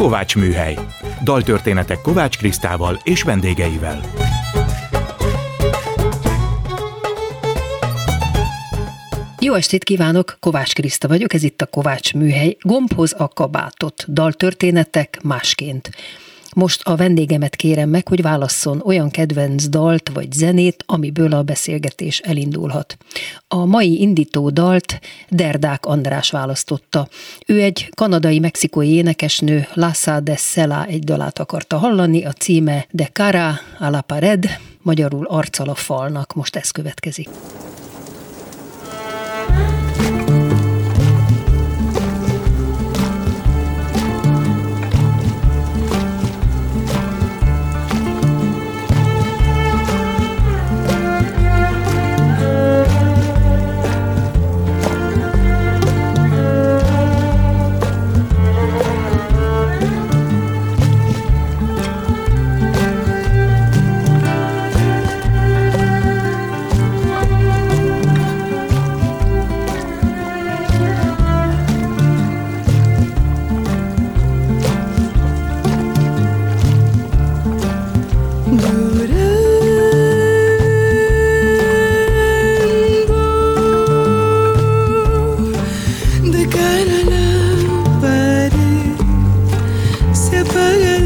Kovács Műhely. Daltörténetek Kovács Krisztával és vendégeivel. Jó estét kívánok, Kovács Kriszta vagyok, ez itt a Kovács Műhely. Gombhoz a kabátot, daltörténetek másként. Most a vendégemet kérem meg, hogy válasszon olyan kedvenc dalt vagy zenét, amiből a beszélgetés elindulhat. A mai indító dalt Derdák András választotta. Ő egy kanadai-mexikói énekesnő, Lassa de Sela egy dalát akarta hallani, a címe De Cara a la Pared, magyarul arccal a falnak. Most ez következik. pele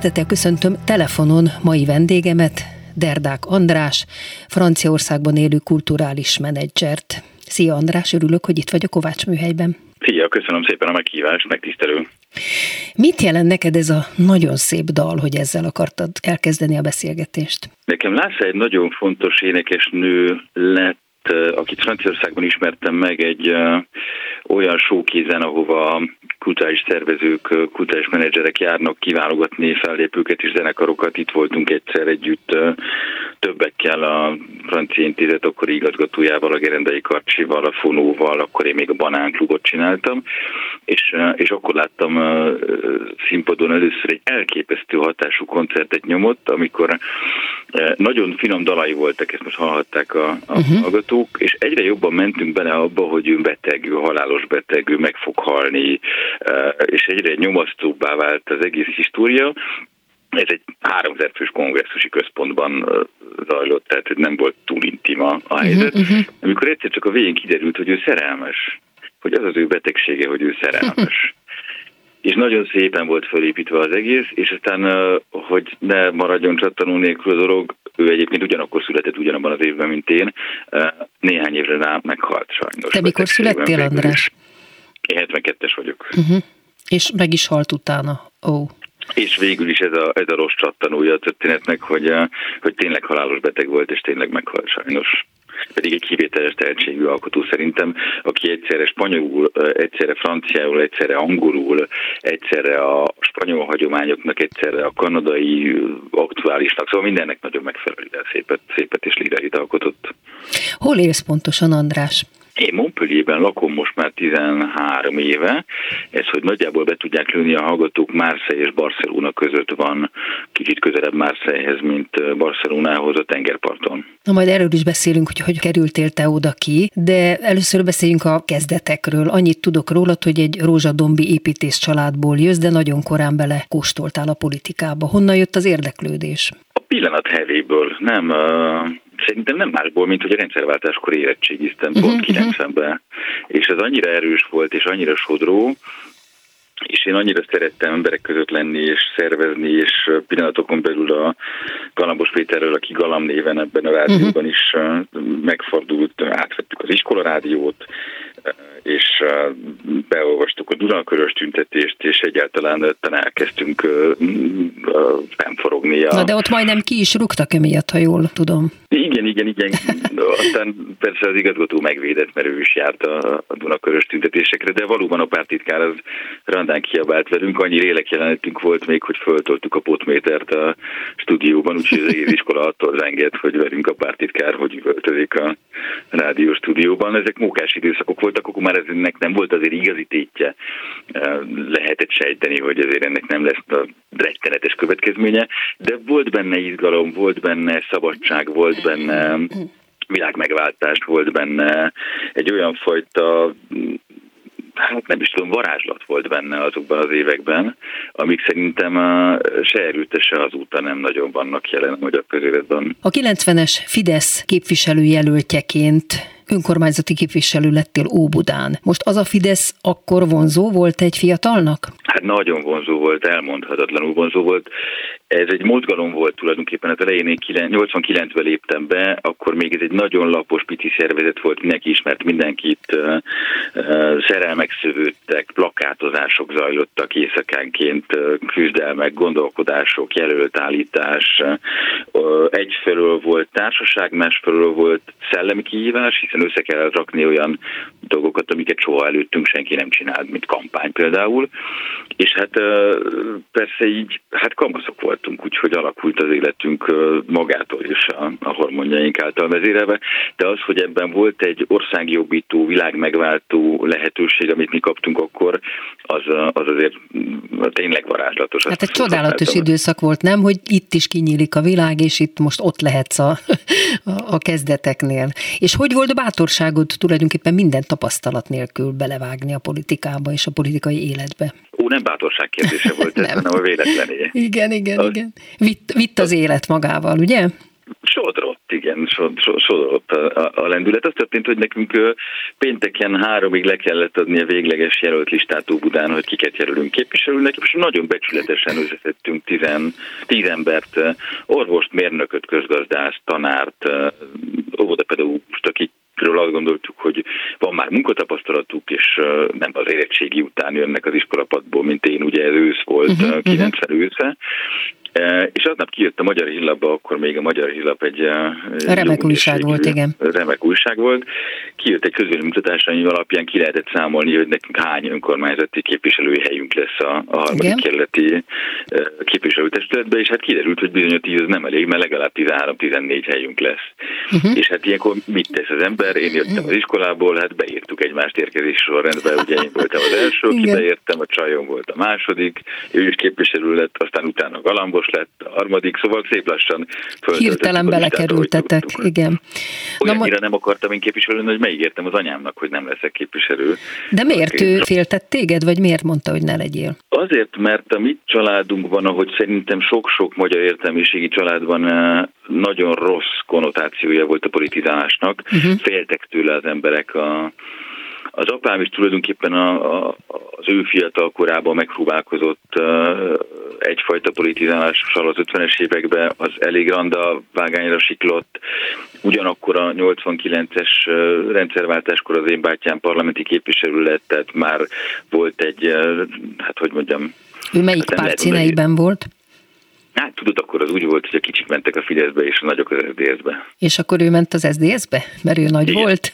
Szeretettel köszöntöm telefonon mai vendégemet, Derdák András, Franciaországban élő kulturális menedzsert. Szia András, örülök, hogy itt vagy a Kovács műhelyben. Szia, köszönöm szépen a meghívást, megtisztelő. Mit jelent neked ez a nagyon szép dal, hogy ezzel akartad elkezdeni a beszélgetést? Nekem Lásza egy nagyon fontos énekes nő lett akit Franciaországban ismertem meg, egy olyan showkézen, ahova kulturális szervezők, kulturális menedzserek járnak kiválogatni fellépőket és zenekarokat. Itt voltunk egyszer együtt többekkel a francia intézet akkori igazgatójával, a Gerendai Karcsival, a Fonóval, akkor én még a Banánklubot csináltam, és, és akkor láttam színpadon először egy elképesztő hatású koncertet nyomott, amikor nagyon finom dalai voltak, ezt most hallhatták a, a uh-huh. Hallgatók, és egyre jobban mentünk bele abba, hogy ő beteg, ő halálos beteg, ő meg fog halni, és egyre nyomasztóbbá vált az egész história, ez egy 3000 fős kongresszusi központban zajlott, tehát nem volt túl intima a helyzet. Uh-huh, uh-huh. Amikor egyszer csak a végén kiderült, hogy ő szerelmes, hogy az az ő betegsége, hogy ő szerelmes. És nagyon szépen volt felépítve az egész, és aztán, hogy ne maradjon csattanó nélkül a dolog, ő egyébként ugyanakkor született ugyanabban az évben, mint én, néhány évre rá meghalt sajnos. Te mikor születtél, András? Én 72-es vagyok. Uh-huh. És meg is halt utána. Ó. Oh. És végül is ez a, ez a rossz csattanója a történetnek, hogy, hogy tényleg halálos beteg volt, és tényleg meghalt sajnos pedig egy kivételes tehetségű alkotó szerintem, aki egyszerre spanyolul, egyszerre franciául, egyszerre angolul, egyszerre a spanyol hagyományoknak, egyszerre a kanadai aktuálisnak, szóval mindennek nagyon megfelelően szépet, szépet és lírait alkotott. Hol élsz pontosan, András? Én Montpellierben lakom most már 13 éve, ez, hogy nagyjából be tudják lőni a hallgatók, Marseille és Barcelona között van, kicsit közelebb Marseillehez, mint Barcelonához a tengerparton. Na majd erről is beszélünk, hogy hogy kerültél te oda ki, de először beszéljünk a kezdetekről. Annyit tudok rólad, hogy egy rózsadombi építész családból jössz, de nagyon korán bele kóstoltál a politikába. Honnan jött az érdeklődés? A pillanat hevéből, nem Szerintem nem másból, mint hogy a rendszerváltáskor érettségiztem uh-huh, pont 90-ben, uh-huh. és ez annyira erős volt, és annyira sodró, és én annyira szerettem emberek között lenni és szervezni, és pillanatokon belül a Galambos Péterről, aki Galam néven ebben a rádióban uh-huh. is megfordult, átvettük az iskolarádiót, és beolvastuk a Dunakörös tüntetést, és egyáltalán ötten elkezdtünk fennforogni. A... Na de ott majdnem ki is rúgtak emiatt, ha jól tudom. Igen, igen, igen. Aztán persze az igazgató megvédett, mert ő is járt a, a Dunakörös tüntetésekre, de valóban a pártitkár az randán kiabált velünk. Annyi lélekjelenetünk volt még, hogy föltoltuk a potmétert a stúdióban, úgyhogy az egész iskola attól zengett, hogy velünk a pártitkár, hogy üvöltözik a rádió stúdióban. Ezek mókás időszakok voltak, akkor már ennek nem volt azért igazi tétje. Lehetett sejteni, hogy azért ennek nem lesz a rettenetes következménye, de volt benne izgalom, volt benne szabadság, volt benne világmegváltás, volt benne egy olyan fajta hát nem is tudom, varázslat volt benne azokban az években, amik szerintem se erőte, se azóta nem nagyon vannak jelen a magyar közéletben. A 90-es Fidesz képviselőjelöltjeként önkormányzati képviselő lettél Óbudán. Most az a Fidesz akkor vonzó volt egy fiatalnak? Hát nagyon vonzó volt, elmondhatatlanul vonzó volt. Ez egy mozgalom volt tulajdonképpen, az elején én 89-ben léptem be, akkor még ez egy nagyon lapos, pici szervezet volt, mindenki ismert mindenkit, szerelmek szövődtek, plakátozások zajlottak éjszakánként, küzdelmek, gondolkodások, jelöltállítás. Egyfelől volt társaság, másfelől volt szellemi kihívás, hiszen össze kell rakni olyan dolgokat, amiket soha előttünk senki nem csinált, mint kampány például. És hát persze így, hát kamaszok volt voltunk, úgyhogy alakult az életünk magától is a, a hormonjaink által vezérelve, de az, hogy ebben volt egy országjobbító, világmegváltó lehetőség, amit mi kaptunk akkor, az, az azért tényleg varázslatos. Hát egy csodálatos időszak volt, nem, hogy itt is kinyílik a világ, és itt most ott lehetsz a, a, a kezdeteknél. És hogy volt a bátorságod tulajdonképpen minden tapasztalat nélkül belevágni a politikába és a politikai életbe? Ó, nem bátorság kérdése volt ez, hanem a véletlené. Igen, igen, az... igen. Vitt, vitt az élet magával, ugye? Sodrott, igen, sodrott a, a, lendület. Az történt, hogy nekünk pénteken háromig le kellett adni a végleges jelölt listát Óbudán, hogy kiket jelölünk képviselőnek, és nagyon becsületesen összeszedtünk tizen, tíz embert, orvost, mérnököt, közgazdást, tanárt, óvodapedagógust, akik ről azt gondoltuk, hogy van már munkatapasztalatuk, és nem az érettségi után jönnek az iskolapadból, mint én, ugye ez ősz volt, uh-huh, 90 uh-huh. ősze, És aznap kijött a Magyar Hírlapba, akkor még a Magyar Hírlap egy... Remek újság volt, igen. Remek újság volt. Kijött egy közvélemutatás, ami alapján ki lehetett számolni, hogy nekünk hány önkormányzati képviselői helyünk lesz a, a harmadik kerületi képviselőtestületbe, és hát kiderült, hogy bizony a tíz nem elég, mert legalább 13-14 helyünk lesz. Uh-huh. És hát ilyenkor mit tesz az ember? Én jöttem az iskolából, hát beírtuk egymást érkezés sorrendbe, ugye én voltam az első, ki beértem, a csajom volt a második, ő is képviselő lett, aztán utána galambos lett, harmadik, szóval szép lassan Hirtelen belekerültetek, igen. Olyannyira ma... nem akartam én képviselő, hogy megígértem az anyámnak, hogy nem leszek képviselő. De miért ő féltett téged, vagy miért mondta, hogy ne legyél? Azért, mert a mi családunkban, ahogy szerintem sok-sok magyar értelmiségi családban eh, nagyon rossz konnotációja volt a politizálásnak, uh-huh. féltek tőle az emberek a az apám is tulajdonképpen a, a, az ő fiatal korában megpróbálkozott uh, egyfajta politizálással az 50-es években, az elég randa vágányra siklott. Ugyanakkor a 89-es uh, rendszerváltáskor az én bátyám parlamenti képviselő lett, tehát már volt egy, uh, hát hogy mondjam... Ő melyik hát párt színeiben volt? Hát tudod, akkor az úgy volt, hogy a kicsik mentek a Fideszbe, és a nagyok az SZDSZ-be. És akkor ő ment az SZDSZ-be? Mert ő nagy Igen. volt?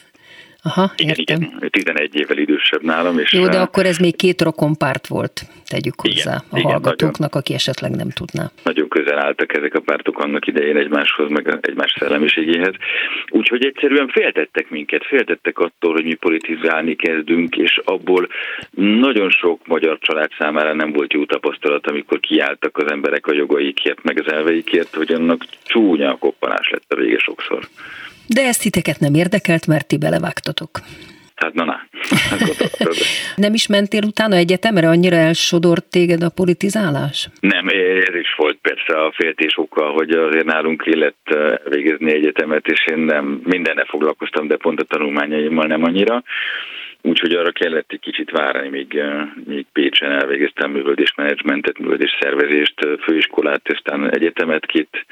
Aha, igen, értem. igen, 11 évvel idősebb nálam. És Jó, de akkor ez még két rokonpárt volt, tegyük hozzá igen, a igen, hallgatóknak, nagyon, aki esetleg nem tudná. Nagyon közel álltak ezek a pártok annak idején egymáshoz, meg egymás szellemiségéhez. Úgyhogy egyszerűen féltettek minket, féltettek attól, hogy mi politizálni kezdünk, és abból nagyon sok magyar család számára nem volt jó tapasztalat, amikor kiálltak az emberek a jogaikért, meg az elveikért, hogy annak csúnya a koppanás lett a vége sokszor. De ezt titeket nem érdekelt, mert ti belevágtatok. Hát na, na. nem is mentél utána egyetemre, annyira elsodort téged a politizálás? Nem, ez is volt persze a féltés oka, hogy azért nálunk kellett eh, végezni egyetemet, és én nem mindenne foglalkoztam, de pont a tanulmányaimmal nem annyira. Úgyhogy arra kellett egy kicsit várni, míg, eh, míg Pécsen elvégeztem művöldésmenedzsmentet, művöldés szervezést, eh, főiskolát, aztán egyetemet két,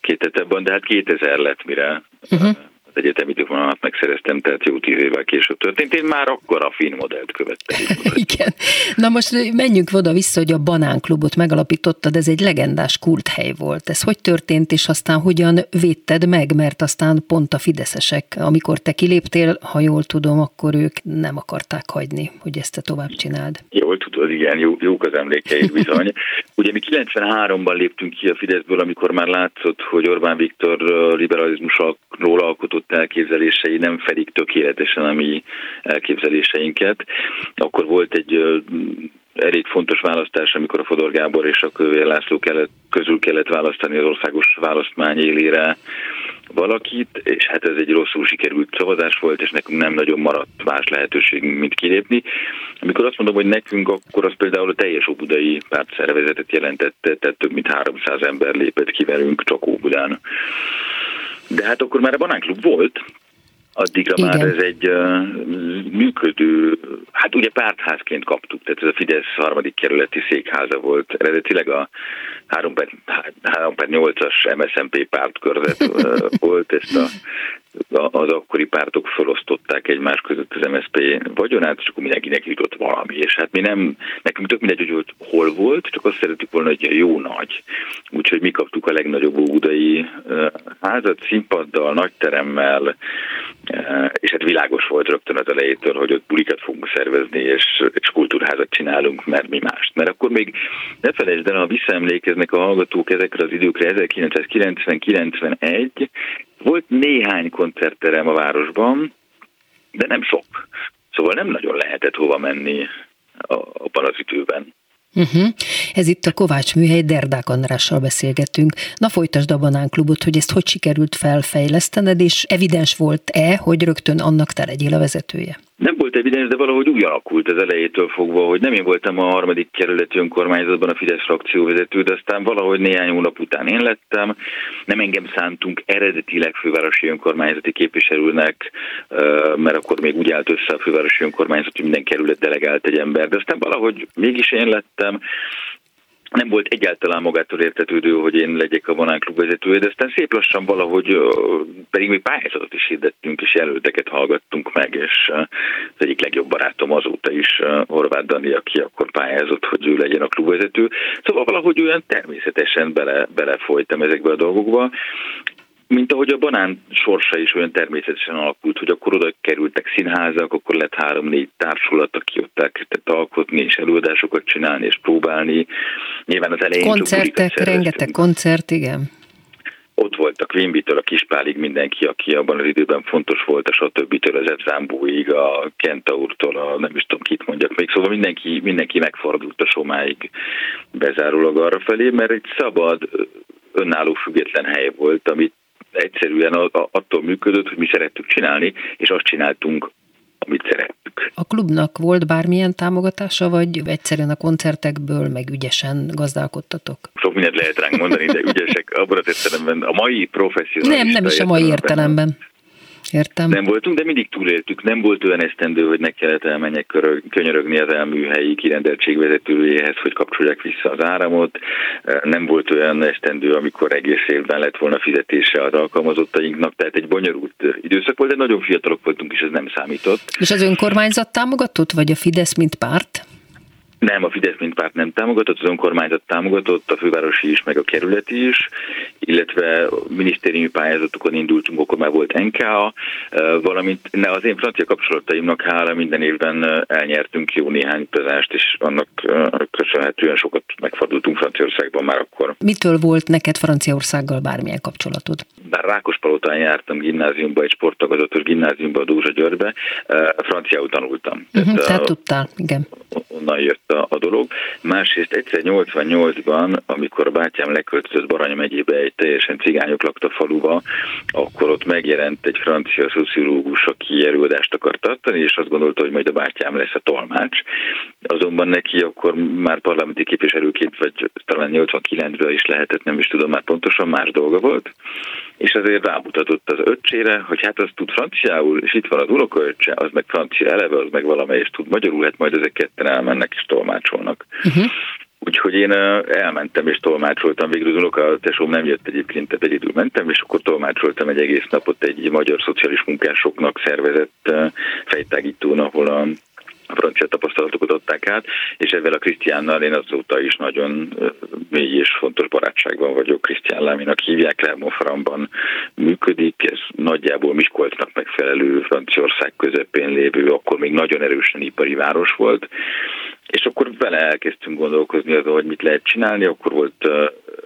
két etapban, de hát 2000 lett, mire uh-huh egyetemi diplomámat megszereztem, tehát jó tíz évvel később történt. Én már akkor a finn modellt követtem. Igen. Na most menjünk oda vissza, hogy a Banánklubot megalapítottad, ez egy legendás kulthely volt. Ez hogy történt, és aztán hogyan védted meg, mert aztán pont a fideszesek, amikor te kiléptél, ha jól tudom, akkor ők nem akarták hagyni, hogy ezt te tovább csináld. Jól tudod, igen, jó, jók az emlékeid bizony. Ugye mi 93-ban léptünk ki a Fideszből, amikor már látszott, hogy Orbán Viktor liberalizmusról alkotott adott elképzelései nem fedik tökéletesen a mi elképzeléseinket. Akkor volt egy elég fontos választás, amikor a Fodor Gábor és a Kövér László kellett, közül kellett választani az országos választmány élére valakit, és hát ez egy rosszul sikerült szavazás volt, és nekünk nem nagyon maradt más lehetőség, mint kilépni. Amikor azt mondom, hogy nekünk, akkor az például a teljes óbudai pártszervezetet jelentette, tehát több mint 300 ember lépett ki velünk csak Óbudán. De hát akkor már a banánklub volt, addigra Igen. már ez egy uh, működő, hát ugye pártházként kaptuk, tehát ez a Fidesz harmadik kerületi székháza volt. Eredetileg a 3 per, 3 per 8-as MSZNP pártkörzet uh, volt, ezt a az akkori pártok felosztották egymás között az MSZP vagyonát, és akkor mindenkinek jutott valami. És hát mi nem, nekünk tök mindegy, hogy hol volt, csak azt szerettük volna, hogy jó nagy. Úgyhogy mi kaptuk a legnagyobb udai házat, színpaddal, nagy teremmel, és hát világos volt rögtön az elejétől, hogy ott bulikat fogunk szervezni, és, és kultúrházat csinálunk, mert mi mást. Mert akkor még ne felejtsd el, ha visszaemlékeznek a hallgatók ezekre az időkre, 1990-91, volt néhány koncertterem a városban, de nem sok. Szóval nem nagyon lehetett hova menni abban az időben. Uh-huh. Ez itt a Kovács műhely, Derdák Andrással beszélgettünk. Na folytasd a Banánklubot, hogy ezt hogy sikerült felfejlesztened, és evidens volt-e, hogy rögtön annak te legyél a vezetője? Nem volt evidens, de valahogy úgy alakult az elejétől fogva, hogy nem én voltam a harmadik kerületi önkormányzatban a Fidesz frakcióvezető, de aztán valahogy néhány hónap után én lettem. Nem engem szántunk eredetileg fővárosi önkormányzati képviselőnek, mert akkor még úgy állt össze a fővárosi önkormányzat, hogy minden kerület delegált egy ember, de aztán valahogy mégis én lettem nem volt egyáltalán magától értetődő, hogy én legyek a Banán Klub vezetője, de aztán szép lassan valahogy, pedig mi pályázatot is hirdettünk, és jelölteket hallgattunk meg, és az egyik legjobb barátom azóta is Horváth Dani, aki akkor pályázott, hogy ő legyen a klubvezető. Szóval valahogy olyan természetesen bele, belefolytam ezekbe a dolgokba, mint ahogy a banán sorsa is olyan természetesen alakult, hogy akkor oda kerültek színházak, akkor lett három-négy társulat, aki ott elkezdett alkotni, és előadásokat csinálni, és próbálni. Nyilván az elején Koncertek, rengeteg koncert, igen. Ott voltak Wimbitől a Kispálig mindenki, aki abban az időben fontos volt, a stb. az Zámbóig, a Kentaurtól, a nem is tudom kit mondjak még, szóval mindenki, mindenki megfordult a somáig bezárólag arra felé, mert egy szabad, önálló független hely volt, amit egyszerűen attól működött, hogy mi szerettük csinálni, és azt csináltunk, amit szerettük. A klubnak volt bármilyen támogatása, vagy egyszerűen a koncertekből meg ügyesen gazdálkodtatok? Sok mindent lehet ránk mondani, de ügyesek abban az értelemben, a mai professzionális Nem, nem is a mai értelemben. Értem. Nem voltunk, de mindig túléltük. Nem volt olyan esztendő, hogy ne kellett elmenjek könyörögni az elműhelyi kirendeltségvezetőjéhez, hogy kapcsolják vissza az áramot. Nem volt olyan esztendő, amikor egész évben lett volna fizetése az alkalmazottainknak, tehát egy bonyolult időszak volt, de nagyon fiatalok voltunk, és ez nem számított. És az önkormányzat támogatott, vagy a Fidesz, mint párt? Nem, a Fidesz mint párt nem támogatott, az önkormányzat támogatott, a fővárosi is, meg a kerületi is, illetve minisztériumi pályázatokon indultunk, akkor már volt NKA, valamint ne, az én francia kapcsolataimnak hála minden évben elnyertünk jó néhány utazást, és annak köszönhetően sokat megfordultunk Franciaországban már akkor. Mitől volt neked Franciaországgal bármilyen kapcsolatod? Bár Rákospalotán jártam gimnáziumba, egy sporttagozatos gimnáziumba, a Dózsa Györgybe, franciául tanultam. Uh-huh, tehát, tehát tudtál, igen. Onnan jött a, a dolog. Másrészt egyszer 88-ban, amikor a bátyám leköltözött Baranya megyébe egy teljesen cigányok lakta faluba, akkor ott megjelent egy francia szociológus, aki előadást akart tartani, és azt gondolta, hogy majd a bátyám lesz a tolmács. Azonban neki akkor már parlamenti képviselőként, vagy talán 89-ben is lehetett, nem is tudom már pontosan, más dolga volt és azért rámutatott az öccsére, hogy hát az tud franciául, és itt van az unokaöccse, az meg francia eleve, az meg valamelyest tud magyarul, hát majd ezek ketten elmennek és tolmácsolnak. Uh-huh. Úgyhogy én elmentem és tolmácsoltam, végül az unoka tesóm nem jött egyébként, tehát egyedül mentem, és akkor tolmácsoltam egy egész napot egy magyar szociális munkásoknak szervezett fejtágítón, ahol a francia tapasztalatokat adták át, és ezzel a Krisztiánnal én azóta is nagyon mély és fontos barátságban vagyok. Krisztián Láminak hívják, Lermonframban működik, ez nagyjából Miskolcnak megfelelő Franciaország közepén lévő, akkor még nagyon erősen ipari város volt, és akkor vele elkezdtünk gondolkozni azon, hogy mit lehet csinálni, akkor volt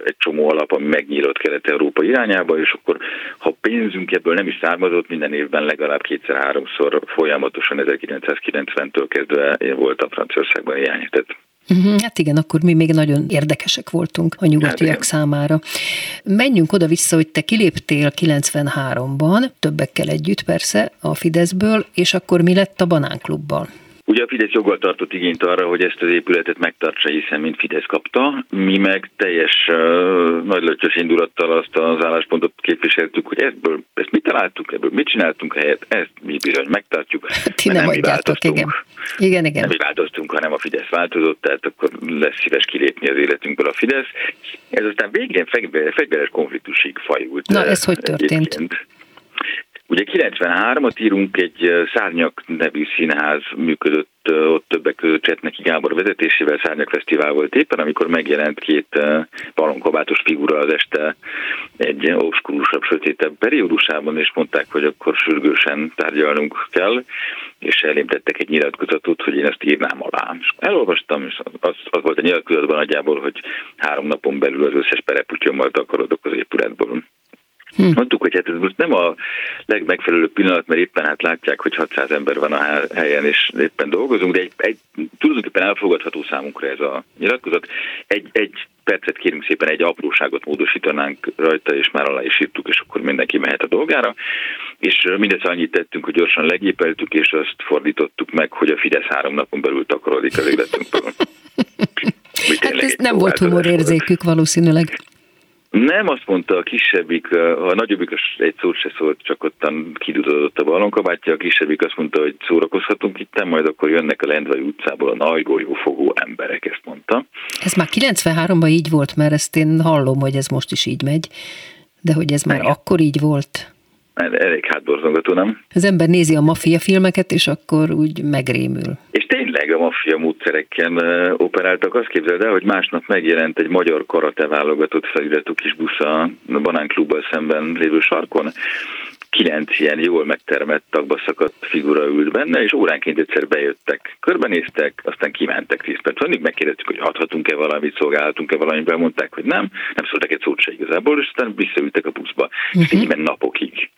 egy csomó alap, ami megnyílt Kelet-Európa irányába, és akkor ha pénzünk ebből nem is származott, minden évben legalább kétszer-háromszor folyamatosan 1990-től kezdve én voltam Franciaországban hiányított. Mhm, hát igen, akkor mi még nagyon érdekesek voltunk a nyugatiak hát számára. Menjünk oda-vissza, hogy te kiléptél 93-ban, többekkel együtt persze, a Fideszből, és akkor mi lett a Banánklubban? Ugye a Fidesz joggal tartott igényt arra, hogy ezt az épületet megtartsa, hiszen mint Fidesz kapta. Mi meg teljes uh, nagylötyös indulattal azt az álláspontot képviseltük, hogy ebből, ezt mit találtuk, ebből mit csináltunk helyet, ezt mi bizony megtartjuk. Ti nem, nem adjátok, igen. Igen, igen. Nem mi változtunk, hanem a Fidesz változott, tehát akkor lesz szíves kilépni az életünkből a Fidesz. Ez aztán végén fegyveres konfliktusig fajult. Na, ez hogy történt? Egyébként. Ugye 93-at írunk, egy Szárnyak nevű színház működött ott többek között Csetneki Gábor vezetésével Szárnyak Fesztivál volt éppen, amikor megjelent két balonkabátos figura az este egy obskurusabb, sötétebb periódusában, és mondták, hogy akkor sürgősen tárgyalnunk kell, és elém tettek egy nyilatkozatot, hogy én ezt írnám alá. És elolvastam, és az, az volt a nyilatkozatban nagyjából, hogy három napon belül az összes pereputyommal takarodok az épületből. Hm. Mondtuk, hogy hát ez most nem a legmegfelelőbb pillanat, mert éppen hát látják, hogy 600 ember van a helyen, és éppen dolgozunk, de egy, egy tulajdonképpen elfogadható számunkra ez a nyilatkozat. Egy, egy percet kérünk szépen, egy apróságot módosítanánk rajta, és már alá is írtuk, és akkor mindenki mehet a dolgára. És mindezt annyit tettünk, hogy gyorsan legépeltük, és azt fordítottuk meg, hogy a Fidesz három napon belül takarodik az életünkből. hát ez nem volt humorérzékük valószínűleg. Nem, azt mondta a kisebbik, a nagyobbik egy szót se szólt, csak ottan kidudodott a ballonkabátja, a kisebbik azt mondta, hogy szórakozhatunk itt, majd akkor jönnek a Lendvai utcából a nagy golyófogó emberek, ezt mondta. Ez már 93-ban így volt, mert ezt én hallom, hogy ez most is így megy, de hogy ez már Igen. akkor így volt elég hátborzongató, nem? Az ember nézi a maffia filmeket, és akkor úgy megrémül. És tényleg a maffia módszerekkel operáltak. Azt képzeld el, hogy másnap megjelent egy magyar karate válogatott feliratú kis busz a Banánklubbal szemben lévő sarkon, kilenc ilyen jól megtermett tagba szakadt figura ült benne, és óránként egyszer bejöttek, körbenéztek, aztán kimentek tíz perc. Mindig megkérdeztük, hogy adhatunk-e valamit, szolgálhatunk-e valamit, mondták, hogy nem, nem szóltak egy szót se igazából, és aztán visszaültek a buszba. Uh-huh. Így napokig.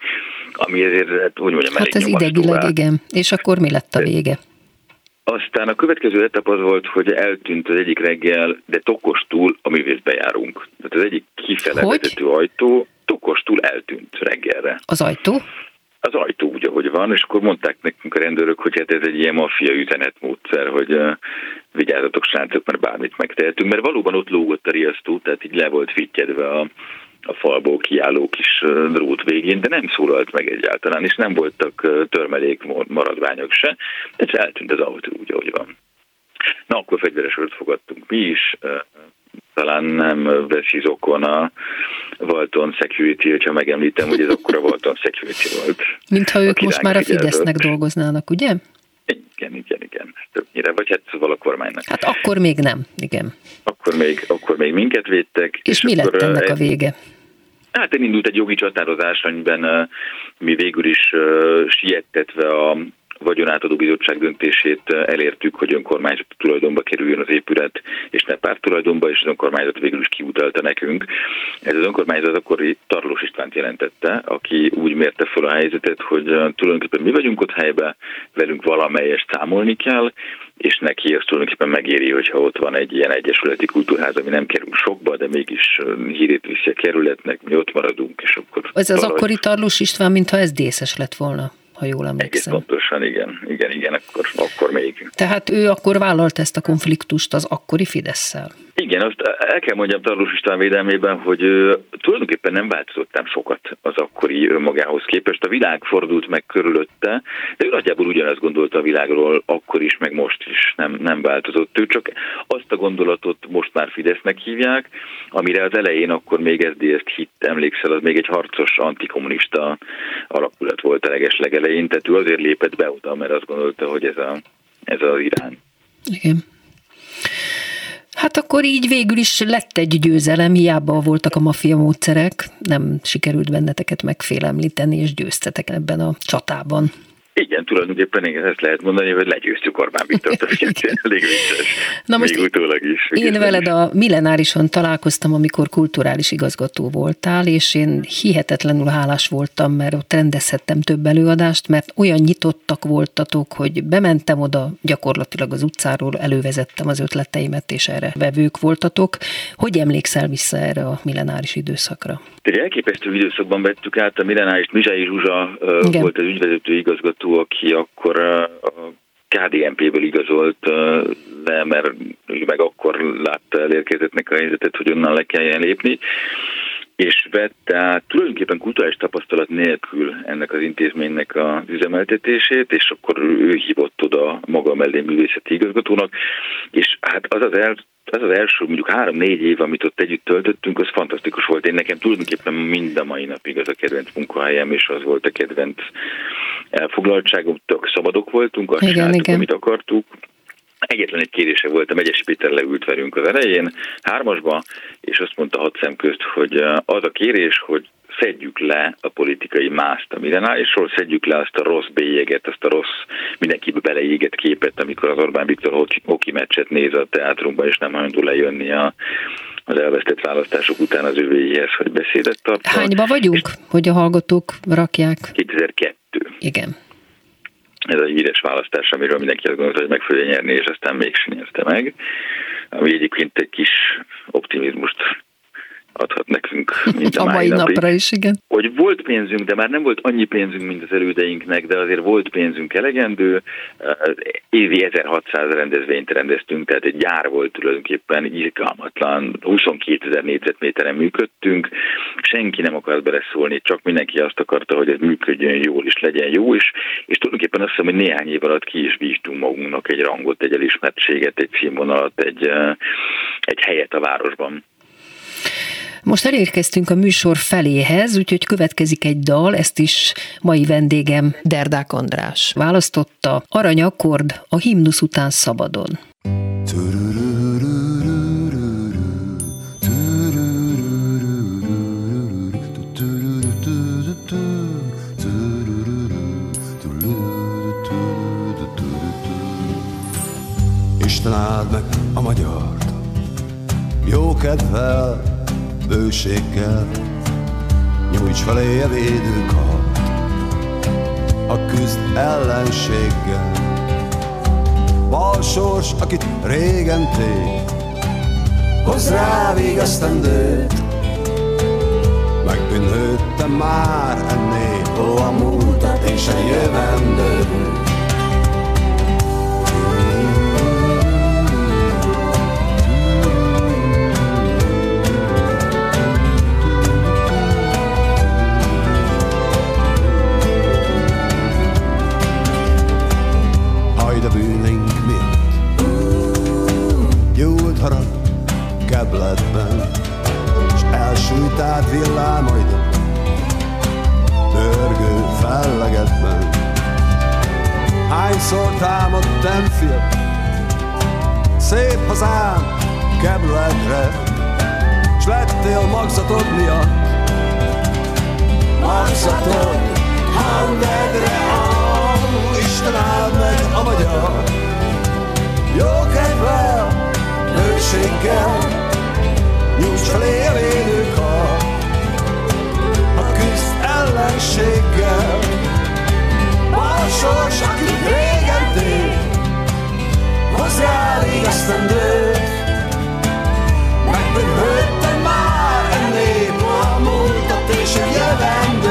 Ami ezért, hát, hogy mondjam, Hát ez idegileg, igen. És akkor mi lett a vége? Aztán a következő etap az volt, hogy eltűnt az egyik reggel, de tokostul a művészbe járunk. Tehát az egyik kifele vezető ajtó tokostul eltűnt reggelre. Az ajtó? Az ajtó úgy, ahogy van, és akkor mondták nekünk a rendőrök, hogy hát ez egy ilyen maffia üzenetmódszer, hogy uh, vigyázzatok srácok, mert bármit megtehetünk, mert valóban ott lógott a riasztó, tehát így le volt fittyedve a, a falból kiálló kis drót végén, de nem szólalt meg egyáltalán, és nem voltak törmelék maradványok se, ez eltűnt az autó úgy, ahogy van. Na, akkor fegyveres fogadtunk mi is, talán nem veszi zokon a Walton Security, ha megemlítem, hogy ez akkor a Walton Security volt. Mintha ők most már a Fidesznek dolgoznának, ugye? Igen, igen, igen. Többnyire, vagy hát szóval a kormánynak. Hát akkor még nem, igen. Akkor még, akkor még minket védtek. És, és mi lett ennek a vége? Hát indult egy jogi csatározás, amiben mi végül is uh, siettetve a vagyonátadó bizottság döntését elértük, hogy önkormányzat tulajdonba kerüljön az épület, és ne párt tulajdonba, és az önkormányzat végül is kiutalta nekünk. Ez az önkormányzat akkor Tarlós Istvánt jelentette, aki úgy mérte fel a helyzetet, hogy tulajdonképpen mi vagyunk ott helyben, velünk valamelyest számolni kell, és neki azt tulajdonképpen megéri, hogyha ott van egy ilyen egyesületi kultúrház, ami nem kerül sokba, de mégis hírét viszi a kerületnek, mi ott maradunk, és akkor... Ez az akkori Tarlós István, mintha ez díszes lett volna ha jól emlékszem. Egész pontosan, igen, igen, igen, akkor, akkor még. Tehát ő akkor vállalt ezt a konfliktust az akkori Fidesz-szel. Igen, azt el kell mondjam Tarlós István védelmében, hogy tulajdonképpen nem változott nem sokat az akkori önmagához képest. A világ fordult meg körülötte, de ő nagyjából ugyanezt gondolta a világról akkor is, meg most is nem, nem változott. Ő csak azt a gondolatot most már Fidesznek hívják, amire az elején akkor még SZDSZ-t hitt, emlékszel, az még egy harcos antikommunista alakulat volt a leges legelején, tehát ő azért lépett be oda, mert azt gondolta, hogy ez, a, ez az irány. Igen. Hát akkor így végül is lett egy győzelem, hiába voltak a maffia módszerek, nem sikerült benneteket megfélemlíteni, és győztetek ebben a csatában. Igen, tulajdonképpen igen, ezt lehet mondani, hogy legyőztük Orbán Viktort, elég vicces. Na most Még utólag is. Én veled a millenárison találkoztam, amikor kulturális igazgató voltál, és én hihetetlenül hálás voltam, mert ott rendezhettem több előadást, mert olyan nyitottak voltatok, hogy bementem oda, gyakorlatilag az utcáról elővezettem az ötleteimet, és erre vevők voltatok. Hogy emlékszel vissza erre a millenáris időszakra? Egy elképesztő időszakban vettük át a millenáris, Mizsai Zsuzsa Igen. volt az ügyvezető igazgató, aki akkor a KDNP-ből igazolt le, mert ő meg akkor látta elérkezettnek a helyzetet, hogy onnan le kelljen lépni. És vette át tulajdonképpen kulturális tapasztalat nélkül ennek az intézménynek az üzemeltetését, és akkor ő hívott oda maga mellé művészeti igazgatónak, és hát az az el, az az első mondjuk három-négy év, amit ott együtt töltöttünk, az fantasztikus volt. Én nekem tulajdonképpen mind a mai napig az a kedvenc munkahelyem, és az volt a kedvenc elfoglaltságom, tök szabadok voltunk, azt igen, igen. amit akartuk, Egyetlen egy kérése volt, a Megyesi Péter leült velünk az elején, hármasba, és azt mondta hat szem közt, hogy az a kérés, hogy szedjük le a politikai mást a mindenál, és ról szedjük le azt a rossz bélyeget, azt a rossz, mindenkibe beleégett képet, amikor az Orbán Viktor hoki meccset néz a teátrumban, és nem hajlandó lejönni a, az elvesztett választások után az övéhez, hogy beszédet tart. Hányba vagyunk, hogy a hallgatók rakják? 2002. Igen ez a híres választás, amiről mindenki azt gondolta, hogy meg fogja nyerni, és aztán mégsem nyerte meg. Ami egyébként egy kis optimizmust adhat nekünk, mint a, a mai, mai napra is, igen. Hogy volt pénzünk, de már nem volt annyi pénzünk, mint az elődeinknek, de azért volt pénzünk elegendő. Évi 1600 rendezvényt rendeztünk, tehát egy gyár volt tulajdonképpen irgalmatlan, 22 ezer négyzetméteren működtünk, senki nem akart beleszólni, csak mindenki azt akarta, hogy ez működjön jól és legyen jó is, és tulajdonképpen azt hiszem, hogy néhány év alatt ki is bíztunk magunknak egy rangot, egy elismertséget, egy színvonalat, egy, egy helyet a városban. Most elérkeztünk a műsor feléhez, úgyhogy következik egy dal, ezt is mai vendégem Derdák András választotta. Aranyakord a himnusz után szabadon. Isten áld meg a magyart, jó kedvel, bőséggel, nyújts felé a védőkart, a küzd ellenséggel. Balsors, akit régen tét, hozz rá végesztendőt, megbűnhődtem már ennél, ó, a múltat és a jövendőt. Kebletben, s elsújt át villámaidon, dörgő fellegetben. Hányszor támadtam fiam, szép hazám kebletre, s lettél magzatod miatt. Magzatod hangedre, oh, Isten áld meg a magyar, jó kedvel, hőséggel, Nyújts felé a védőkar A küzd ellenséggel. A sors, akit régen tér Hozzá rég esztendőt Megbűnhődtem már ennél A múltat és a jövendőt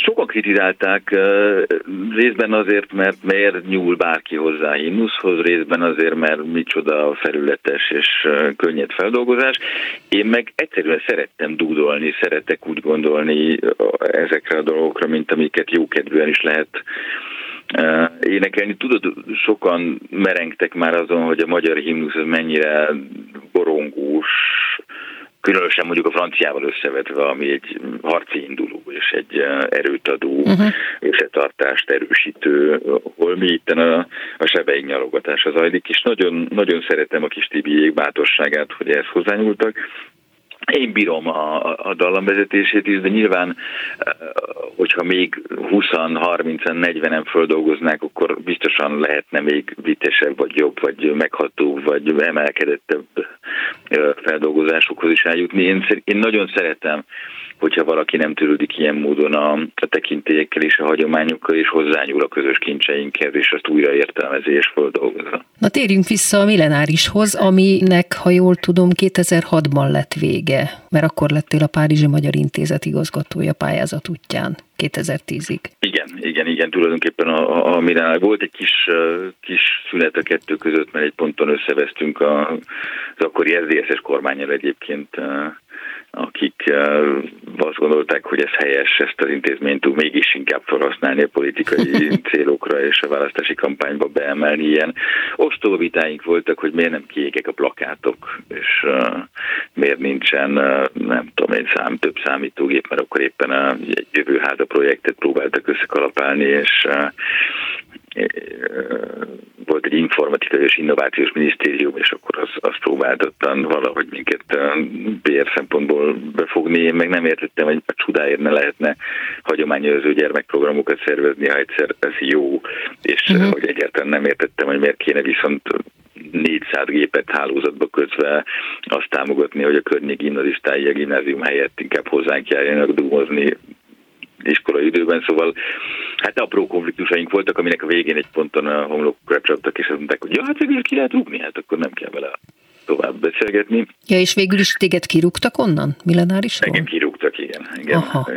Sokan kritizálták részben azért, mert miért nyúl bárki hozzá himnuszhoz, részben azért, mert micsoda felületes és könnyed feldolgozás. Én meg egyszerűen szerettem dúdolni, szeretek úgy gondolni ezekre a dolgokra, mint amiket jókedvűen is lehet énekelni. Tudod, sokan merengtek már azon, hogy a magyar himnusz mennyire borongós, különösen mondjuk a franciával összevetve, ami egy harci induló és egy erőt adó uh-huh. összetartást erősítő, hol mi itt a, a sebeink nyalogatása zajlik, és nagyon, nagyon szeretem a kis Tibiék bátorságát, hogy ehhez hozzányúltak, én bírom a, a dallamvezetését is, de nyilván, eh, hogyha még 20 30 40-en földolgoznák, akkor biztosan lehetne még vitesebb, vagy jobb, vagy meghatóbb, vagy emelkedettebb eh, feldolgozásokhoz is eljutni. Én, én nagyon szeretem hogyha valaki nem törődik ilyen módon a, a tekintélyekkel és a hagyományokkal, és hozzányúl a közös kincseinkhez, és azt újra értelmezi és földolgozza. Na térjünk vissza a millenárishoz, aminek, ha jól tudom, 2006-ban lett vége, mert akkor lettél a Párizsi Magyar Intézet igazgatója pályázat útján. 2010-ig. Igen, igen, igen, tulajdonképpen a, a, a Milánál volt egy kis, kis szünet a kettő között, mert egy ponton összevesztünk a, az akkori SZDSZ-es kormányjal egyébként akik azt gondolták, hogy ez helyes, ezt az intézményt mégis inkább felhasználni a politikai célokra és a választási kampányba beemelni. Ilyen ostoba vitáink voltak, hogy miért nem kiégek a plakátok, és miért nincsen, nem tudom én, szám, több számítógép, mert akkor éppen a, egy jövőháza projektet próbáltak összekalapálni, és volt egy informatikai és innovációs minisztérium, és akkor az, azt próbáltattan valahogy minket PR szempontból befogni. Én meg nem értettem, hogy a csodáért ne lehetne hagyományozó gyermekprogramokat szervezni, ha egyszer ez jó, és uh-huh. hogy egyáltalán nem értettem, hogy miért kéne viszont 400 gépet hálózatba kötve azt támogatni, hogy a környék gimnazistái a gimnázium helyett inkább hozzánk járjanak dúmozni iskolai időben, szóval hát apró konfliktusaink voltak, aminek a végén egy ponton a homlokokra csaptak, és azt mondták, hogy ja, hát végül ki lehet rúgni, hát akkor nem kell vele tovább beszélgetni. Ja, és végül is téged kirúgtak onnan, millenárisról? Engem kirúgtak, igen. igen. Aha.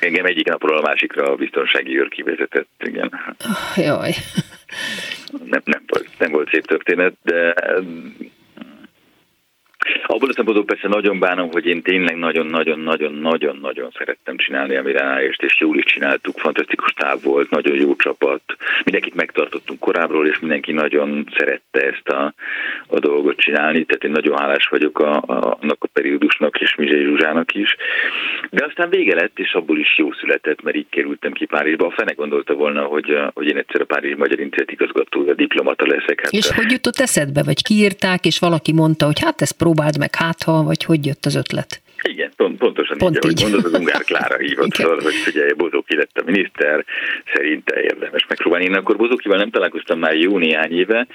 Engem egyik napról a másikra a biztonsági őr kivezetett, igen. Oh, jaj. Nem, nem, volt, nem volt szép történet, de Abból a szempontból persze nagyon bánom, hogy én tényleg nagyon-nagyon-nagyon-nagyon-nagyon szerettem csinálni a Miránást, és jól is csináltuk, fantasztikus táv volt, nagyon jó csapat, mindenkit megtartottunk korábbról, és mindenki nagyon szerette ezt a, a dolgot csinálni, tehát én nagyon hálás vagyok a, a, annak a periódusnak és Mizsei Zsuzsának is. De aztán vége lett, és abból is jó született, mert így kerültem ki Párizsba. A fene gondolta volna, hogy, hogy én egyszer a Párizsi Magyar Intézet igazgatója, diplomata leszek. Hát, és hogy jutott eszedbe, vagy kiírták, és valaki mondta, hogy hát ez próbáld meg hát ha, vagy hogy jött az ötlet? Igen, pont, pontosan Pont így, így. mondod, az Ungár Klára hívott fel, hogy ugye Bozóki lett a miniszter, szerinte érdemes megpróbálni. Én akkor Bozókival nem találkoztam már jó néhány éve,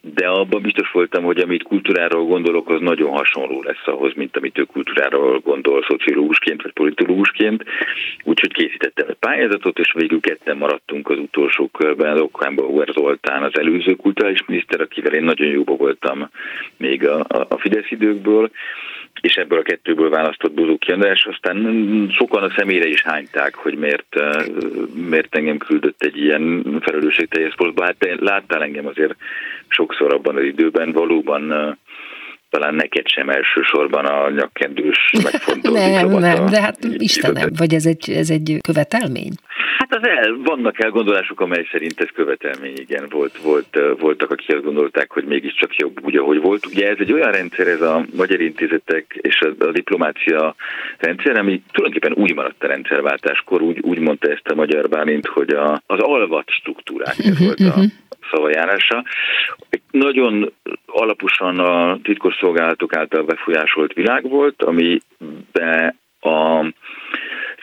de abban biztos voltam, hogy amit kultúráról gondolok, az nagyon hasonló lesz ahhoz, mint amit ő kultúráról gondol szociológusként vagy politológusként. Úgyhogy készítettem egy pályázatot, és végül ketten maradtunk az utolsó körben, az Huer Zoltán, az előző kulturális miniszter, akivel én nagyon jóba voltam még a, a Fidesz időkből, és ebből a kettőből választott Bozóki András, aztán sokan a személyre is hányták, hogy miért, eh, miért engem küldött egy ilyen felelősségteljes posztba. Hát te láttál engem azért sokszor abban az időben, valóban eh, talán neked sem elsősorban a nyakkendős megfontolt Nem, nem, de hát Istenem, vagy ez egy, ez egy követelmény? Hát az el, vannak elgondolások, amely szerint ez követelmény, igen. Volt, volt, voltak, akik azt gondolták, hogy mégiscsak jobb úgy, ahogy volt. Ugye ez egy olyan rendszer, ez a magyar intézetek és a, a diplomácia rendszer, ami tulajdonképpen úgy maradt a rendszerváltáskor, úgy, úgy mondta ezt a magyar Bálint, hogy a, az alvat struktúrák, uh-huh, volt a uh-huh. szavajárása. Egy nagyon alaposan a titkosszolgálatok által befolyásolt világ volt, amiben a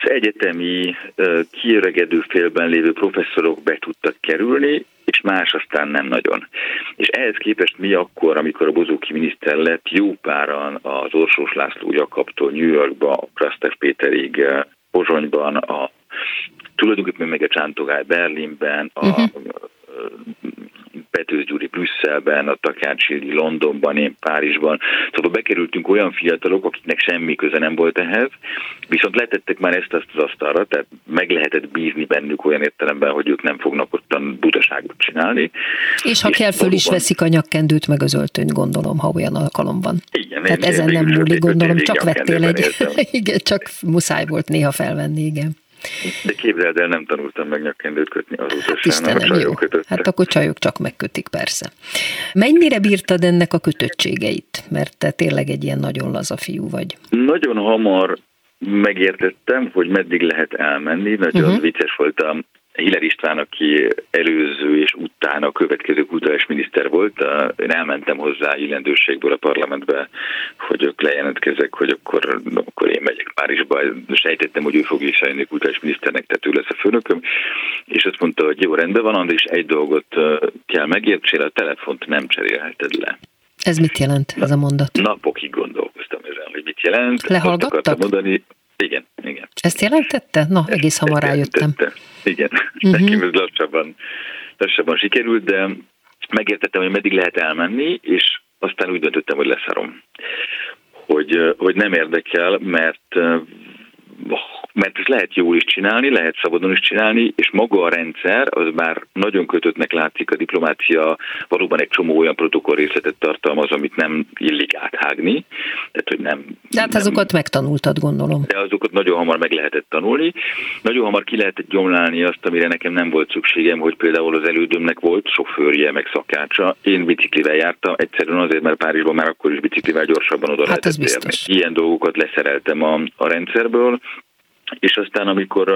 az egyetemi kiöregedő félben lévő professzorok be tudtak kerülni, és más aztán nem nagyon. És ehhez képest mi akkor, amikor a Bozóki miniszter lett, jó páran az Orsós László Jakabtól New Yorkba, a Krasztev Péterig, Pozsonyban, a, tulajdonképpen meg a Csántogály Berlinben, a uh-huh Petőz Gyuri Brüsszelben, a Takács Ildi Londonban, én Párizsban. Szóval bekerültünk olyan fiatalok, akiknek semmi köze nem volt ehhez, viszont letettek már ezt azt az asztalra, tehát meg lehetett bízni bennük olyan értelemben, hogy ők nem fognak ottan butaságot csinálni. És ha és kell, föl is veszik a nyakkendőt, meg az öltönyt, gondolom, ha olyan alkalom van. Igen, Tehát én, ezen én nem múlik, gondolom, csak vettél egy. Igen, csak muszáj volt néha felvenni, igen. De képzeld el, nem tanultam meg nyakkendőt kötni azóta Hát Istenem, jó. Kötötte. Hát akkor csajok csak megkötik, persze. Mennyire bírtad ennek a kötöttségeit? Mert te tényleg egy ilyen nagyon laza fiú vagy. Nagyon hamar megértettem, hogy meddig lehet elmenni. Nagyon uh-huh. vicces volt a Hiller István, aki előző és utána a következő kulturális miniszter volt, én elmentem hozzá illendőségből a parlamentbe, hogy ők lejelentkezek, hogy akkor, akkor én megyek Párizsba. Sejtettem, hogy ő fogja is eljönni kulturális miniszternek, tehát ő lesz a főnököm. És azt mondta, hogy jó, rendben van, Andris, egy dolgot kell megértsél, a telefont nem cserélheted le. Ez mit jelent, ez a mondat? Napokig gondolkoztam ezen, hogy mit jelent. Lehallgattak? mondani, igen, igen. Ezt jelentette? Na, Ezt- egész hamar ezt rájöttem. jelentette. Igen, uh-huh. nekem ez lassabban, lassabban sikerült, de megértettem, hogy meddig lehet elmenni, és aztán úgy döntöttem, hogy leszarom. Hogy, hogy nem érdekel, mert mert ezt lehet jól is csinálni, lehet szabadon is csinálni, és maga a rendszer, az már nagyon kötöttnek látszik, a diplomácia valóban egy csomó olyan protokoll részletet tartalmaz, amit nem illik áthágni, tehát hogy nem... De hát nem, azokat megtanultad, gondolom. de azokat nagyon hamar meg lehetett tanulni. Nagyon hamar ki lehetett gyomlálni azt, amire nekem nem volt szükségem, hogy például az elődömnek volt sofőrje, meg szakácsa. Én biciklivel jártam, egyszerűen azért, mert Párizsban már akkor is biciklivel gyorsabban oda Hát lehetett ez biztos. Ilyen dolgokat leszereltem a, a rendszerből, és aztán amikor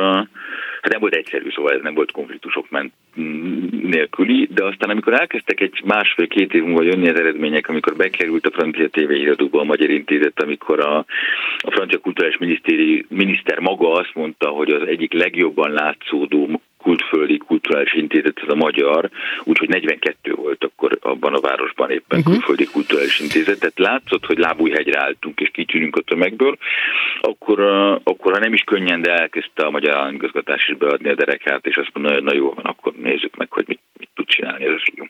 hát nem volt egyszerű, szóval ez nem volt konfliktusok ment nélküli, de aztán amikor elkezdtek egy másfél-két év múlva jönni az eredmények, amikor bekerült a francia TV híradóba a Magyar Intézet, amikor a, a francia kulturális minisztéri, miniszter maga azt mondta, hogy az egyik legjobban látszódó kultföldi kulturális intézet, ez a magyar, úgyhogy 42 volt akkor abban a városban éppen uh-huh. kultföldi kulturális intézet, tehát látszott, hogy lábújhegyre álltunk és kitűnünk a tömegből, akkor, akkor ha nem is könnyen, de elkezdte a magyar államigazgatás is beadni a derekát, és azt mondta, na jó, van, akkor nézzük meg, hogy mit, mit tud csinálni ez a fiú.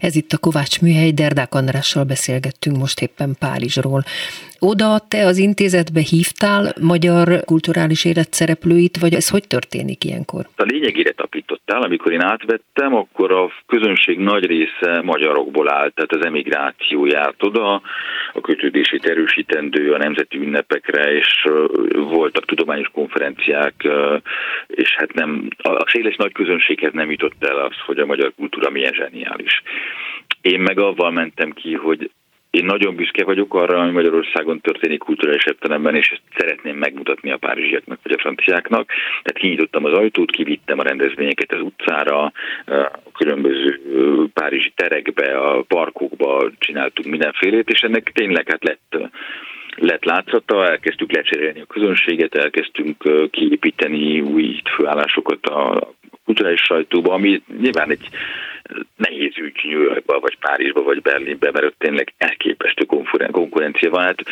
Ez itt a Kovács műhely, Derdák Andrással beszélgettünk most éppen Párizsról. Oda te az intézetbe hívtál magyar kulturális élet szereplőit, vagy ez hogy történik ilyenkor? A lényegére tapítottál, amikor én átvettem, akkor a közönség nagy része magyarokból állt, tehát az emigráció járt oda, a kötődését erősítendő a nemzeti ünnepekre, és voltak tudományos konferenciák, és hát nem, a széles nagy közönséghez nem jutott el az, hogy a magyar kultúra milyen zseniális. Én meg avval mentem ki, hogy én nagyon büszke vagyok arra, ami Magyarországon történik kulturális értelemben, és ezt szeretném megmutatni a párizsiaknak vagy a franciáknak. Tehát kinyitottam az ajtót, kivittem a rendezvényeket az utcára, a különböző párizsi terekbe, a parkokba csináltunk mindenfélét, és ennek tényleg hát lett lett látszata, elkezdtük lecserélni a közönséget, elkezdtünk kiépíteni új főállásokat a kulturális sajtóba, ami nyilván egy nehéz ügy New Yorkba, vagy Párizsba, vagy Berlinbe, mert ott tényleg elképesztő konkuren- konkurencia van. Hát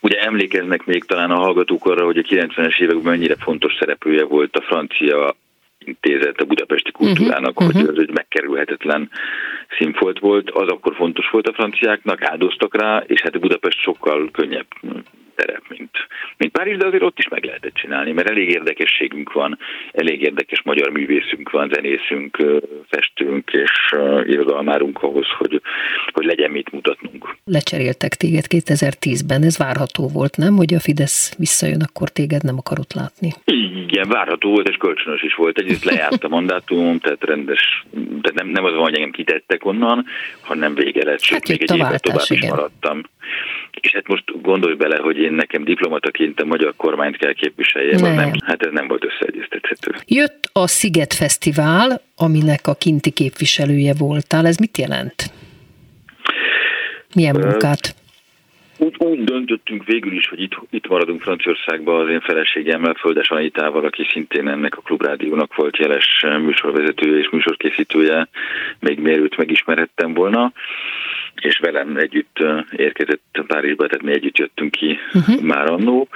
Ugye emlékeznek még talán a hallgatók arra, hogy a 90-es években mennyire fontos szereplője volt a francia intézet a budapesti kultúrának, uh-huh, hogy az egy megkerülhetetlen színfolt volt. Az akkor fontos volt a franciáknak, áldoztak rá, és hát a Budapest sokkal könnyebb terep, mint, mint Párizs, de azért ott is meg lehetett csinálni, mert elég érdekességünk van, elég érdekes magyar művészünk van, zenészünk, ö, festőnk és irodalmárunk ahhoz, hogy, hogy legyen mit mutatnunk. Lecseréltek téged 2010-ben, ez várható volt, nem? Hogy a Fidesz visszajön, akkor téged nem akarott látni. Igen, várható volt, és kölcsönös is volt. Egyrészt lejárt a mandátumom, tehát rendes, tehát nem, nem az van, hogy engem kitettek onnan, hanem vége lett, sőt, Hát még egy évet tovább is igen. maradtam. És hát most gondolj bele, hogy én nekem diplomataként a magyar kormányt kell képviseljem, Nem. nem, hát ez nem volt összeegyeztethető. Jött a Sziget Fesztivál, aminek a kinti képviselője voltál. Ez mit jelent? Milyen munkát? Úgy, úgy döntöttünk végül is, hogy itt, itt maradunk Franciaországban az én feleségemmel, Földes Anitával, aki szintén ennek a klubrádiónak volt jeles műsorvezetője és műsorkészítője, még mielőtt megismerhettem volna, és velem együtt érkezett Párizsba, tehát mi együtt jöttünk ki uh-huh. már annó,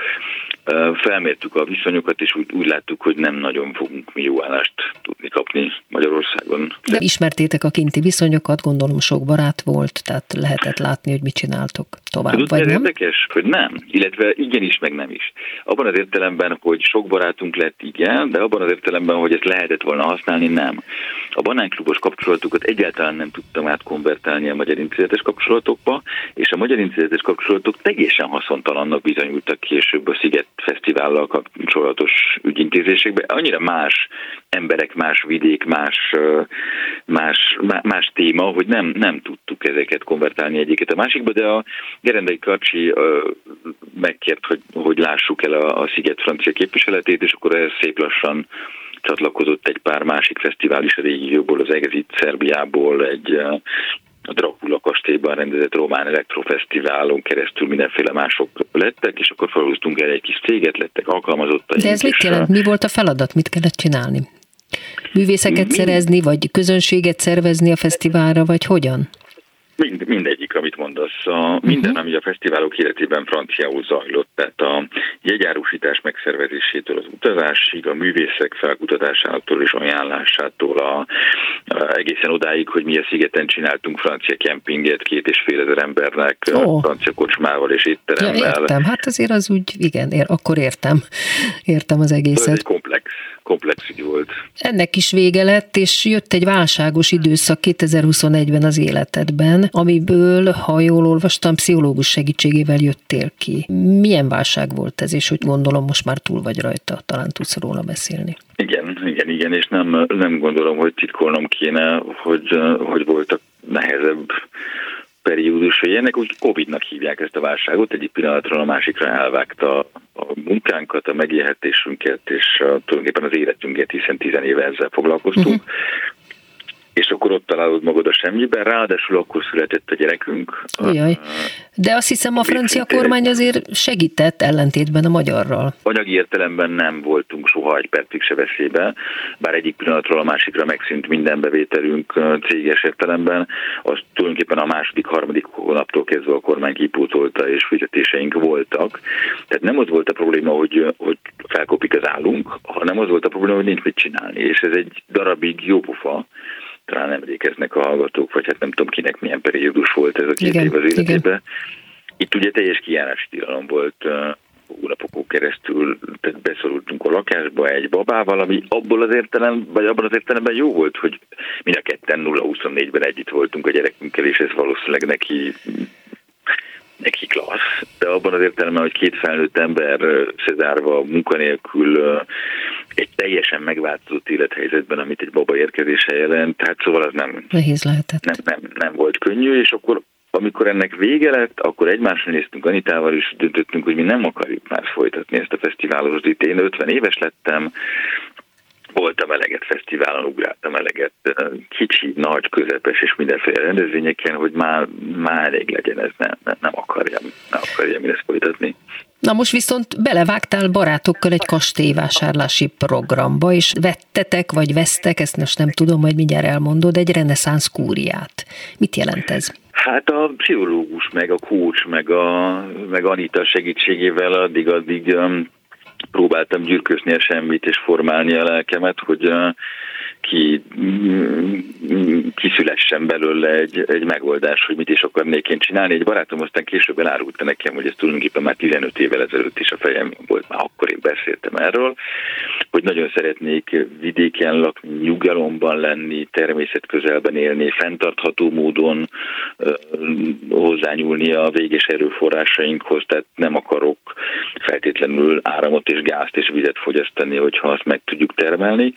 Felmértük a viszonyokat, és úgy, úgy láttuk, hogy nem nagyon fogunk mi jó állást tudni kapni Magyarországon. De ismertétek a kinti viszonyokat, gondolom sok barát volt, tehát lehetett látni, hogy mit csináltok tovább, Tudod, vagy nem? érdekes, hogy nem, illetve igenis, meg nem is. Abban az értelemben, hogy sok barátunk lett, igen, de abban az értelemben, hogy ezt lehetett volna használni, nem. A banánklubos kapcsolatokat egyáltalán nem tudtam átkonvertálni a magyar intézetes kapcsolatokba, és a magyar intézetes kapcsolatok teljesen haszontalannak bizonyultak később a Sziget Fesztivállal kapcsolatos ügyintézésekbe. Annyira más emberek, más vidék, más, más, má- más téma, hogy nem, nem tudtuk ezeket konvertálni egyiket a másikba, de a Gerendai Karcsi megkért, hogy, hogy lássuk el a, a Sziget francia képviseletét, és akkor ez szép lassan csatlakozott egy pár másik fesztivál is a régióból, az Egezit Szerbiából, egy ö, a Dracula kastélyban rendezett román elektrofesztiválon keresztül mindenféle mások lettek, és akkor felhúztunk el egy kis céget, lettek alkalmazottaink. De ez mit jelent? Mi volt a feladat? Mit kellett csinálni? Művészeket Mi- szerezni, vagy közönséget szervezni a fesztiválra, vagy hogyan? Mind, mindegyik, amit mondasz. A, minden, ami a fesztiválok életében franciául zajlott, tehát a jegyárusítás megszervezésétől az utazásig, a művészek felkutatásától és ajánlásától a, a, egészen odáig, hogy mi a szigeten csináltunk francia kempinget két és fél ezer embernek, Ó. francia kocsmával és Ja, étteremmel. értem, hát azért az úgy, igen, ér, akkor értem. Értem az ez egészet. egy komplex, komplex ügy volt. Ennek is vége lett, és jött egy válságos időszak 2021-ben az életedben, amiből, ha jól olvastam, pszichológus segítségével jöttél ki. Milyen válság volt ez, és hogy gondolom most már túl vagy rajta, talán tudsz róla beszélni. Igen, igen, igen, és nem, nem gondolom, hogy titkolnom kéne, hogy, hogy voltak nehezebb periódusai. Ennek úgy Covid-nak hívják ezt a válságot, egyik pillanatról a másikra elvágta a munkánkat, a megélhetésünket, és a, tulajdonképpen az életünket, hiszen tizen éve ezzel foglalkoztunk. Uh-huh. És akkor ott találod magad a semmiben, ráadásul akkor született a gyerekünk. Jaj. De azt hiszem a francia kormány azért segített ellentétben a magyarral. Anyagi értelemben nem voltunk soha egy percig se veszélybe, bár egyik pillanatról a másikra megszűnt minden bevételünk céges értelemben, az tulajdonképpen a második, harmadik hónaptól kezdve a kormány kipótolta, és fizetéseink voltak. Tehát nem az volt a probléma, hogy, hogy felkopik az állunk, hanem az volt a probléma, hogy nincs mit csinálni, és ez egy darabig jó pofa, talán emlékeznek a hallgatók, vagy hát nem tudom kinek milyen periódus volt ez a két Igen, év az életében. Itt ugye teljes kijárási tilalom volt hónapokon keresztül, tehát beszorultunk a lakásba egy babával, ami abból az értelem, vagy abban az értelemben jó volt, hogy mind a ketten 0-24-ben együtt voltunk a gyerekünkkel, és ez valószínűleg neki neki klassz, de abban az értelemben, hogy két felnőtt ember szezárva, munkanélkül egy teljesen megváltozott élethelyzetben, amit egy baba érkezése jelent, tehát szóval az nem, Nehéz lehetett. nem, nem, nem volt könnyű, és akkor amikor ennek vége lett, akkor egymásra néztünk Anitával, és döntöttünk, hogy mi nem akarjuk már folytatni ezt a fesztiválozót. Én 50 éves lettem, voltam eleget fesztiválon, ugráltam eleget, kicsi, nagy, közepes és mindenféle rendezvényeken, hogy már, már elég legyen ez, nem, nem, akarjam, nem akarjam ezt folytatni. Na most viszont belevágtál barátokkal egy kastélyvásárlási programba, és vettetek, vagy vesztek, ezt most nem tudom, majd mindjárt elmondod, egy reneszánsz kúriát. Mit jelent ez? Hát a pszichológus, meg a coach, meg, a, meg Anita segítségével addig-addig um, próbáltam gyűrközni a semmit és formálni a lelkemet, hogy ki, kiszülessen belőle egy, egy megoldás, hogy mit is akarnék én csinálni. Egy barátom aztán később elárulta nekem, hogy ez tulajdonképpen már 15 évvel ezelőtt is a fejem volt, már akkor én beszéltem erről, hogy nagyon szeretnék vidéken lakni, nyugalomban lenni, természet közelben élni, fenntartható módon hozzányúlni a véges erőforrásainkhoz, tehát nem akarok feltétlenül áramot és gázt és vizet fogyasztani, hogyha azt meg tudjuk termelni.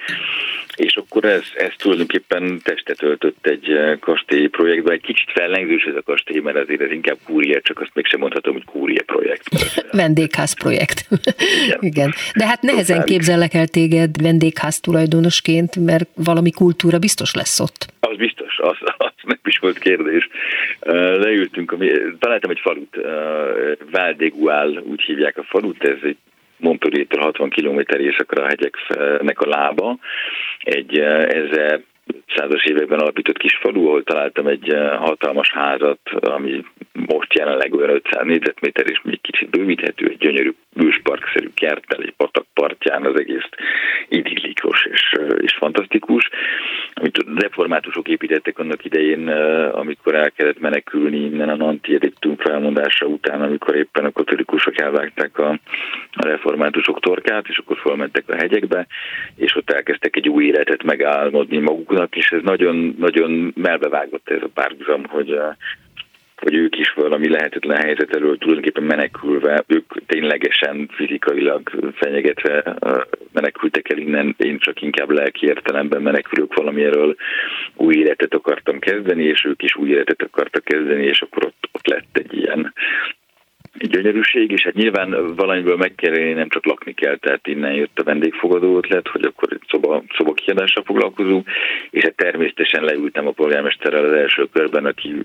És akkor ez, ez tulajdonképpen testet öltött egy eh, kastélyi projektbe. Egy kicsit fellengzős ez a kastély, mert azért ez inkább kúria, csak azt mégsem mondhatom, hogy kúria projekt. Vendégház projekt. Igen. Igen. De hát nehezen Totális. képzellek el téged vendégház tulajdonosként, mert valami kultúra biztos lesz ott. Az biztos, az, az nem is volt kérdés. Uh, Leültünk, ami- találtam egy falut, Val de Gual, úgy hívják a falut, ez egy Montpellier-től 60 km északra a hegyeknek a lába. Egy uh, 1500-as években alapított kis falu, ahol találtam egy uh, hatalmas házat, ami most jelenleg olyan 500 négyzetméter, és még kicsit bővíthető, egy gyönyörű bősparkszerű kerttel, egy patak partján az egész idillikus és, és fantasztikus. Amit a reformátusok építettek annak idején, amikor el kellett menekülni innen a Nanti Ediktum felmondása után, amikor éppen a katolikusok elvágták a, a reformátusok torkát, és akkor felmentek a hegyekbe, és ott elkezdtek egy új életet megálmodni maguknak, és ez nagyon, nagyon melbevágott ez a párhuzam, hogy hogy ők is valami lehetetlen helyzet elől tulajdonképpen menekülve, ők ténylegesen fizikailag fenyegetve menekültek el innen, én csak inkább lelki értelemben menekülök valami erről új életet akartam kezdeni, és ők is új életet akartak kezdeni, és akkor ott, ott lett egy ilyen gyönyörűség, és hát nyilván valamiből meg kell élni, nem csak lakni kell, tehát innen jött a vendégfogadó ötlet, hogy akkor egy szoba, szoba kiadással foglalkozunk, és hát természetesen leültem a polgármesterrel az első körben, aki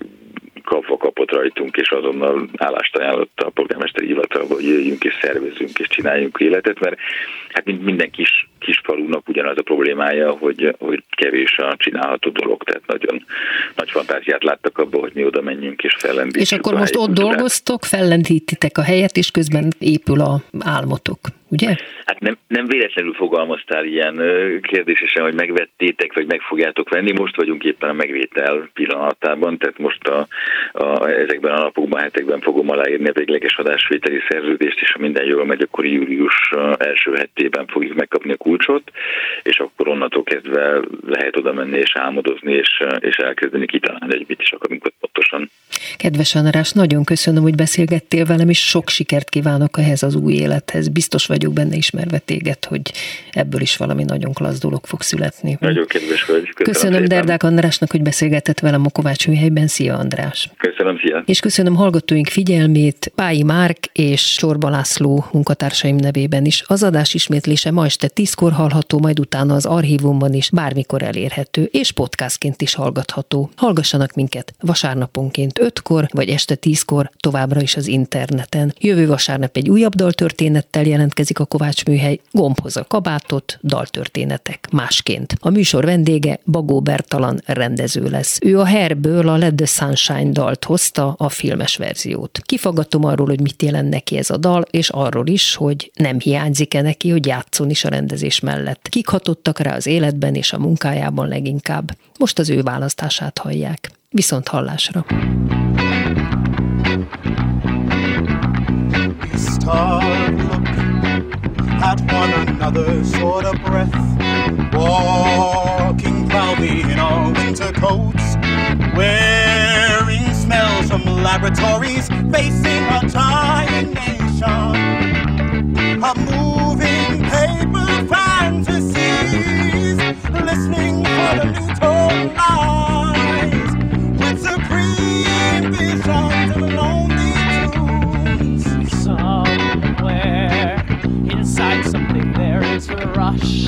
kapva kapott rajtunk, és azonnal állást ajánlott a polgármester hivatalba, hogy jöjjünk és szervezünk és csináljunk életet, mert hát minden kis, kis falunak ugyanaz a problémája, hogy, hogy kevés a csinálható dolog, tehát nagyon nagy fantáziát láttak abban, hogy mi oda menjünk és fellendítsük. És akkor most ott dolgoztok, fellendítitek a helyet, és közben épül a álmotok ugye? Hát nem, nem véletlenül fogalmaztál ilyen kérdésesen, hogy megvettétek, vagy meg fogjátok venni. Most vagyunk éppen a megvétel pillanatában, tehát most a, a, ezekben a napokban, hetekben fogom aláírni a végleges adásvételi szerződést, és ha minden jól megy, akkor július első hetében fogjuk megkapni a kulcsot, és akkor onnantól kezdve lehet oda menni és álmodozni, és, és elkezdeni kitalálni, hogy mit is akarunk pontosan. Kedves András, nagyon köszönöm, hogy beszélgettél velem, és sok sikert kívánok ehhez az új élethez. Biztos vagy vagyok benne ismerve téged, hogy ebből is valami nagyon klassz dolog fog születni. Nagyon kedves vagy. Köszönöm, köszönöm Derdák Andrásnak, hogy beszélgetett velem a Kovács műhelyben. Szia András! Köszönöm, szia! És köszönöm hallgatóink figyelmét Pályi Márk és Csorba László munkatársaim nevében is. Az adás ismétlése ma este tízkor hallható, majd utána az archívumban is bármikor elérhető, és podcastként is hallgatható. Hallgassanak minket vasárnaponként ötkor, vagy este tízkor továbbra is az interneten. Jövő vasárnap egy újabb daltörténettel jelentkezik a Kovács Műhely, gombhoz a kabátot, daltörténetek másként. A műsor vendége Bagó Bertalan rendező lesz. Ő a Herből a Let the Sunshine dalt hozta, a filmes verziót. Kifaggatom arról, hogy mit jelent neki ez a dal, és arról is, hogy nem hiányzik-e neki, hogy játszon is a rendezés mellett. Kik hatottak rá az életben és a munkájában leginkább. Most az ő választását hallják. Viszont hallásra. At one another, sort of breath. Walking proudly in our winter coats, wearing smells from laboratories, facing a dying nation. A moving listening for the new with. Somewhere inside something there is a rush